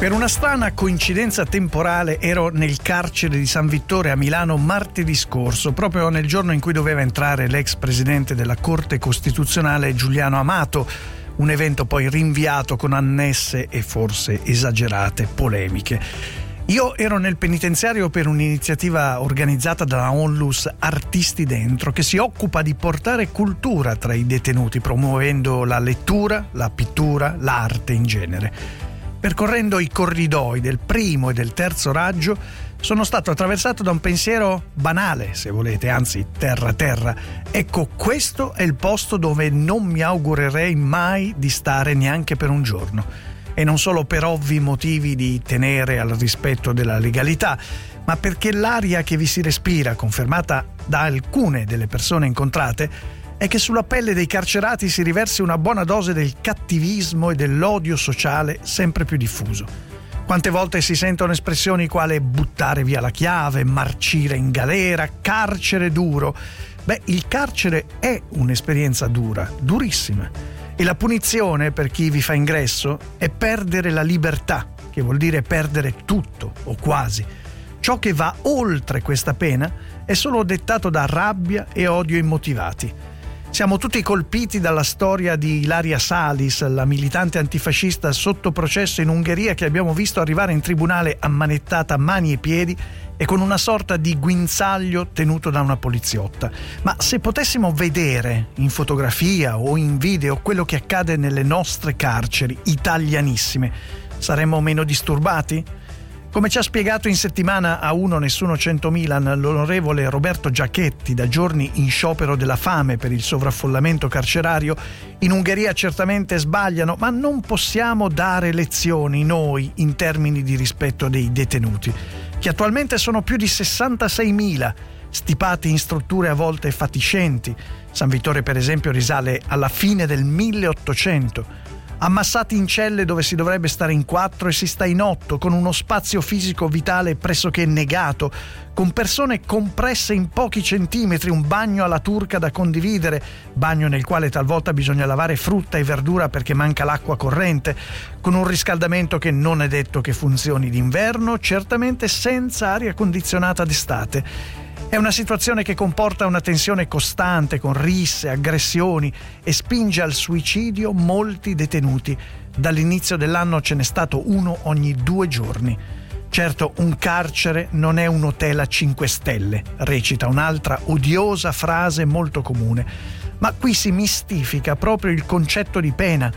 Per una strana coincidenza temporale ero nel carcere di San Vittore a Milano martedì scorso, proprio nel giorno in cui doveva entrare l'ex presidente della Corte Costituzionale Giuliano Amato, un evento poi rinviato con annesse e forse esagerate polemiche. Io ero nel penitenziario per un'iniziativa organizzata dalla Onlus Artisti Dentro che si occupa di portare cultura tra i detenuti, promuovendo la lettura, la pittura, l'arte in genere. Percorrendo i corridoi del primo e del terzo raggio, sono stato attraversato da un pensiero banale, se volete, anzi terra-terra. Ecco, questo è il posto dove non mi augurerei mai di stare neanche per un giorno. E non solo per ovvi motivi di tenere al rispetto della legalità, ma perché l'aria che vi si respira, confermata da alcune delle persone incontrate, è che sulla pelle dei carcerati si riversi una buona dose del cattivismo e dell'odio sociale sempre più diffuso. Quante volte si sentono espressioni quale buttare via la chiave, marcire in galera, carcere duro. Beh, il carcere è un'esperienza dura, durissima. E la punizione per chi vi fa ingresso è perdere la libertà, che vuol dire perdere tutto o quasi. Ciò che va oltre questa pena è solo dettato da rabbia e odio immotivati. Siamo tutti colpiti dalla storia di Ilaria Salis, la militante antifascista sotto processo in Ungheria che abbiamo visto arrivare in tribunale ammanettata mani e piedi e con una sorta di guinzaglio tenuto da una poliziotta. Ma se potessimo vedere in fotografia o in video quello che accade nelle nostre carceri italianissime, saremmo meno disturbati? Come ci ha spiegato in settimana a uno Nessuno 100 Milan l'onorevole Roberto Giacchetti, da giorni in sciopero della fame per il sovraffollamento carcerario, in Ungheria certamente sbagliano, ma non possiamo dare lezioni noi in termini di rispetto dei detenuti, che attualmente sono più di 66.000 stipati in strutture a volte fatiscenti. San Vittore, per esempio, risale alla fine del 1800 ammassati in celle dove si dovrebbe stare in quattro e si sta in otto, con uno spazio fisico vitale pressoché negato, con persone compresse in pochi centimetri, un bagno alla turca da condividere, bagno nel quale talvolta bisogna lavare frutta e verdura perché manca l'acqua corrente, con un riscaldamento che non è detto che funzioni d'inverno, certamente senza aria condizionata d'estate è una situazione che comporta una tensione costante con risse, aggressioni e spinge al suicidio molti detenuti. Dall'inizio dell'anno ce n'è stato uno ogni due giorni. Certo, un carcere non è un hotel a 5 stelle, recita un'altra odiosa frase molto comune. Ma qui si mistifica proprio il concetto di pena.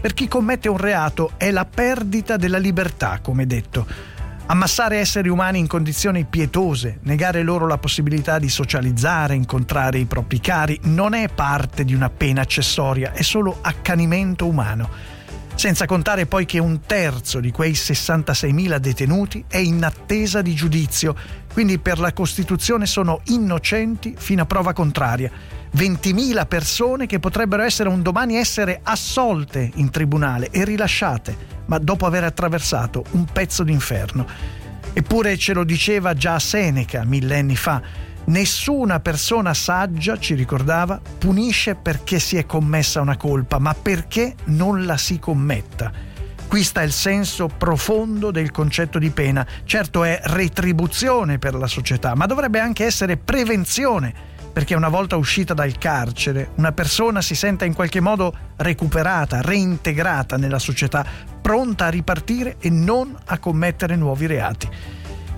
Per chi commette un reato è la perdita della libertà, come detto Ammassare esseri umani in condizioni pietose, negare loro la possibilità di socializzare, incontrare i propri cari, non è parte di una pena accessoria, è solo accanimento umano. Senza contare poi che un terzo di quei 66.000 detenuti è in attesa di giudizio, quindi per la Costituzione sono innocenti fino a prova contraria. 20.000 persone che potrebbero essere un domani essere assolte in tribunale e rilasciate ma dopo aver attraversato un pezzo d'inferno. Eppure ce lo diceva già Seneca millenni fa, nessuna persona saggia, ci ricordava, punisce perché si è commessa una colpa, ma perché non la si commetta. Qui sta il senso profondo del concetto di pena. Certo è retribuzione per la società, ma dovrebbe anche essere prevenzione perché una volta uscita dal carcere una persona si senta in qualche modo recuperata, reintegrata nella società, pronta a ripartire e non a commettere nuovi reati.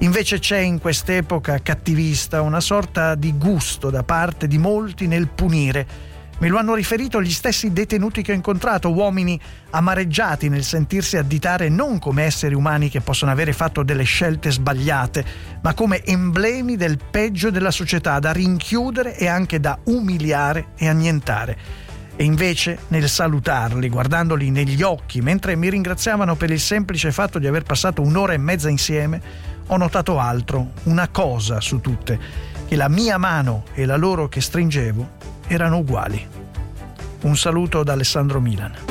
Invece c'è in quest'epoca cattivista una sorta di gusto da parte di molti nel punire me lo hanno riferito gli stessi detenuti che ho incontrato, uomini amareggiati nel sentirsi additare non come esseri umani che possono avere fatto delle scelte sbagliate, ma come emblemi del peggio della società da rinchiudere e anche da umiliare e annientare. E invece, nel salutarli, guardandoli negli occhi, mentre mi ringraziavano per il semplice fatto di aver passato un'ora e mezza insieme, ho notato altro, una cosa su tutte, che la mia mano e la loro che stringevo erano uguali. Un saluto da Alessandro Milan.